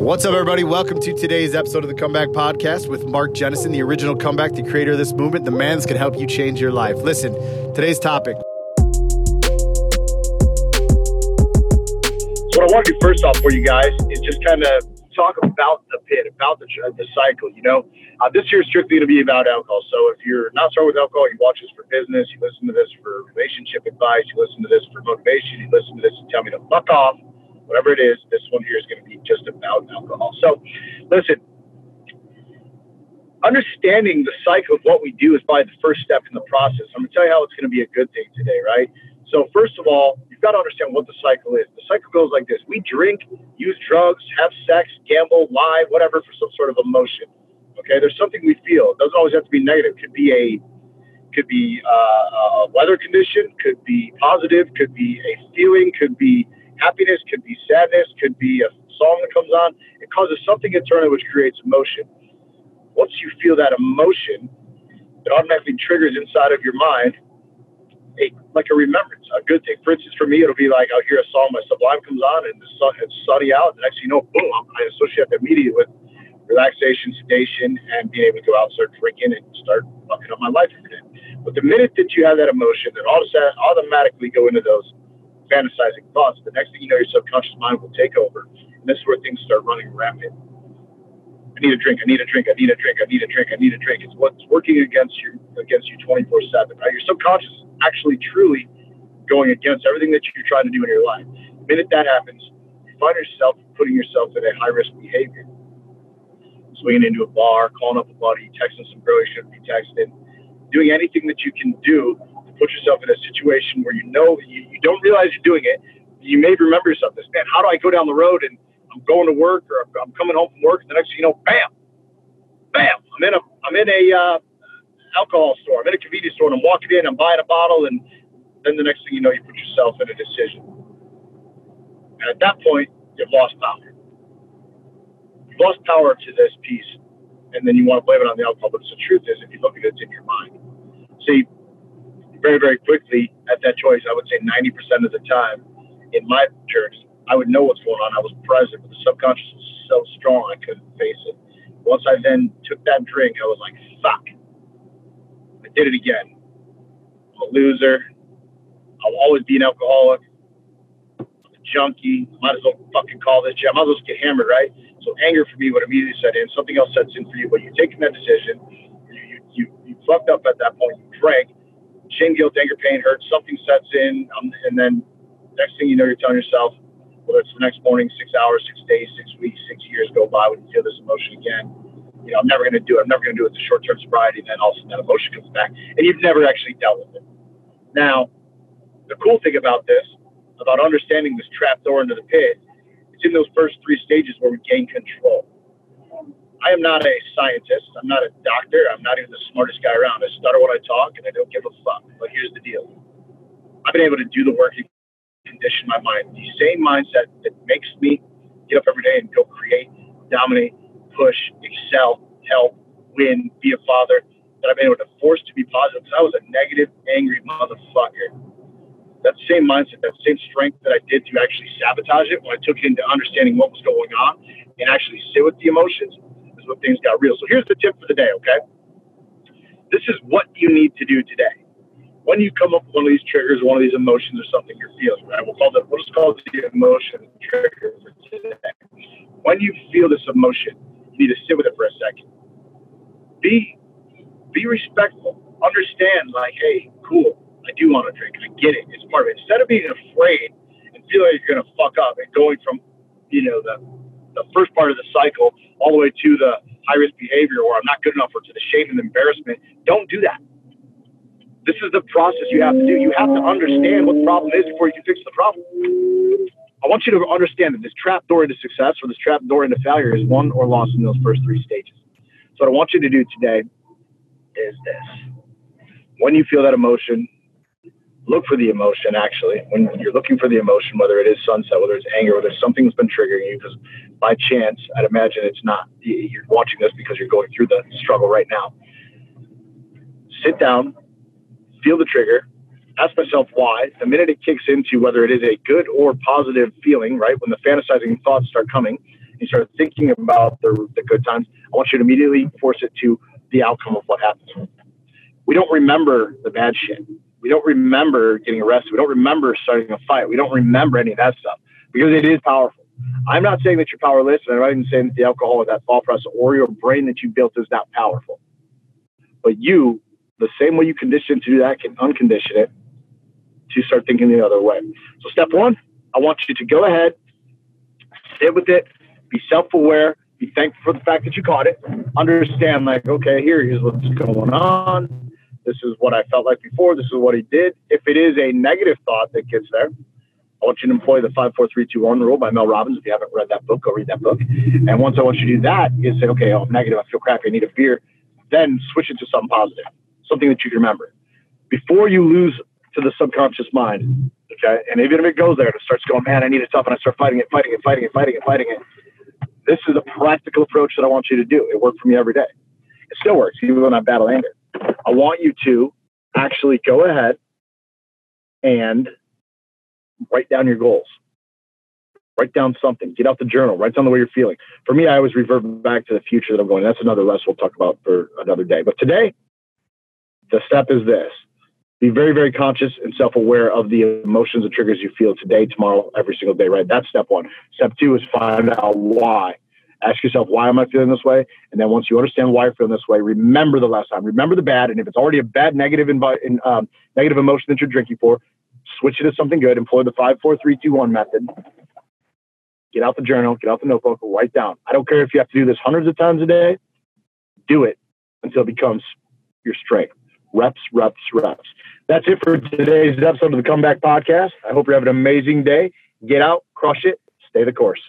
What's up, everybody? Welcome to today's episode of the Comeback Podcast with Mark Jennison, the original comeback, the creator of this movement, the man to help you change your life. Listen, today's topic. So what I want to do first off for you guys is just kind of talk about the pit, about the, the cycle. You know, uh, this year is strictly going to be about alcohol. So if you're not starting with alcohol, you watch this for business, you listen to this for relationship advice, you listen to this for motivation, you listen to this to tell me to fuck off, whatever it is. This one here is going to be just about alcohol. So, listen. Understanding the cycle of what we do is probably the first step in the process. I'm going to tell you how it's going to be a good thing today, right? So, first of all, you've got to understand what the cycle is. The cycle goes like this we drink, use drugs, have sex, gamble, lie, whatever for some sort of emotion. Okay, there's something we feel. It doesn't always have to be negative. It could be a could be uh, a weather condition, could be positive, could be a feeling, could be happiness, could be sadness, could be a song that comes on. It causes something internal which creates emotion. Once you feel that emotion, it automatically triggers inside of your mind a like a remembrance, a good thing. For instance, for me, it'll be like I'll hear a song by Sublime comes on and the sun, it's sunny out. and thing you know, boom, I associate that immediately with relaxation, sedation, and being able to go out and start drinking and start fucking up my life. But the minute that you have that emotion, then all automatically go into those fantasizing thoughts. The next thing you know, your subconscious mind will take over, and this is where things start running rampant. I need a drink. I need a drink. I need a drink. I need a drink. I need a drink. It's what's working against you against you 24 seven. Right? Your subconscious is actually truly going against everything that you're trying to do in your life. The minute that happens, you find yourself putting yourself in a high risk behavior swinging into a bar, calling up a buddy, texting some girl you shouldn't be texting, doing anything that you can do put yourself in a situation where you know you, you don't realize you're doing it. You may remember yourself this, man, how do I go down the road and I'm going to work or I'm coming home from work and the next thing you know, bam, bam, I'm in a, I'm in a, uh, alcohol store. I'm in a convenience store and I'm walking in, I'm buying a bottle and then the next thing you know, you put yourself in a decision. And at that point, you've lost power You lost power to this piece, and then you want to blame it on the alcohol. But the truth is, if you look at it, it's in your mind. See, very, very quickly at that choice, I would say 90% of the time in my journey, I would know what's going on. I was present, but the subconscious was so strong I couldn't face it. Once I then took that drink, I was like, fuck. I did it again. I'm a loser. I'll always be an alcoholic. I'm a junkie. Might as well fucking call this shit. I might as well just get hammered, right? So anger for me would immediately set in. Something else sets in for you, but you're taking that decision. You, you, you, you fucked up at that point. You drank. Shame, guilt, anger, pain, hurt. Something sets in. Um, and then next thing you know, you're telling yourself, whether it's the next morning, six hours, six days, six weeks, six years go by when you feel this emotion again. You know, I'm never going to do it. I'm never going to do it. A short term sobriety. And then all of a sudden that emotion comes back. And you've never actually dealt with it. Now, the cool thing about this, about understanding this trap door into the pit, it's in those first three stages where we gain control. I am not a scientist. I'm not a doctor. I'm not even the smartest guy around. I stutter when I talk, and I don't give a fuck. But here's the deal: I've been able to do the work and condition my mind. The same mindset that makes me get up every day and go create, dominate, push, excel, help, win, be a father. That I've been able to force to be positive because I was a negative, angry motherfucker that same mindset, that same strength that I did to actually sabotage it when I took it into understanding what was going on and actually sit with the emotions is when things got real. So here's the tip for the day, okay? This is what you need to do today. When you come up with one of these triggers, one of these emotions or something you're feeling, right? We'll call that we'll just call it the emotion trigger for today. When you feel this emotion, you need to sit with it for a second. Be be respectful. Understand, like, hey, cool I do want to drink. I get it. It's part of it. Instead of being afraid and feeling like you're to fuck up and going from, you know, the the first part of the cycle all the way to the high risk behavior or I'm not good enough or to the shame and embarrassment, don't do that. This is the process you have to do. You have to understand what the problem is before you can fix the problem. I want you to understand that this trap door into success or this trap door into failure is won or lost in those first three stages. So, what I want you to do today is this. When you feel that emotion, look for the emotion actually when you're looking for the emotion whether it is sunset whether it's anger whether something has been triggering you because by chance i'd imagine it's not you're watching this because you're going through the struggle right now sit down feel the trigger ask myself why the minute it kicks into whether it is a good or positive feeling right when the fantasizing thoughts start coming you start thinking about the, the good times, I want you to immediately force it to the outcome of what happens. We don't remember the bad shit. We don't remember getting arrested. We don't remember starting a fight. We don't remember any of that stuff because it is powerful. I'm not saying that you're powerless, and I'm not even saying that the alcohol or that thought process or your brain that you built is not powerful. But you, the same way you condition to do that, can uncondition it to start thinking the other way. So, step one, I want you to go ahead, sit with it, be self aware, be thankful for the fact that you caught it, understand, like, okay, here's what's going on. This is what I felt like before. This is what he did. If it is a negative thought that gets there, I want you to employ the 54321 rule by Mel Robbins. If you haven't read that book, go read that book. And once I want you to do that, is say, okay, oh, I'm negative. I feel crappy. I need a beer. Then switch it to something positive, something that you can remember. Before you lose to the subconscious mind, okay, and even if it goes there and it starts going, man, I need it tough, and I start fighting it, fighting it, fighting it, fighting it, fighting it. This is a practical approach that I want you to do. It worked for me every day. It still works, even when I battle anger. I want you to actually go ahead and write down your goals. Write down something. Get out the journal. Write down the way you're feeling. For me, I always revert back to the future that I'm going. That's another lesson we'll talk about for another day. But today, the step is this be very, very conscious and self aware of the emotions and triggers you feel today, tomorrow, every single day, right? That's step one. Step two is find out why. Ask yourself, why am I feeling this way? And then once you understand why you're feeling this way, remember the last time. Remember the bad. And if it's already a bad negative, invi- in, um, negative emotion that you're drinking for, switch it to something good. Employ the five, four, three, two, one method. Get out the journal, get out the notebook, write down. I don't care if you have to do this hundreds of times a day. Do it until it becomes your strength. Reps, reps, reps. That's it for today's episode of the Comeback Podcast. I hope you have an amazing day. Get out, crush it, stay the course.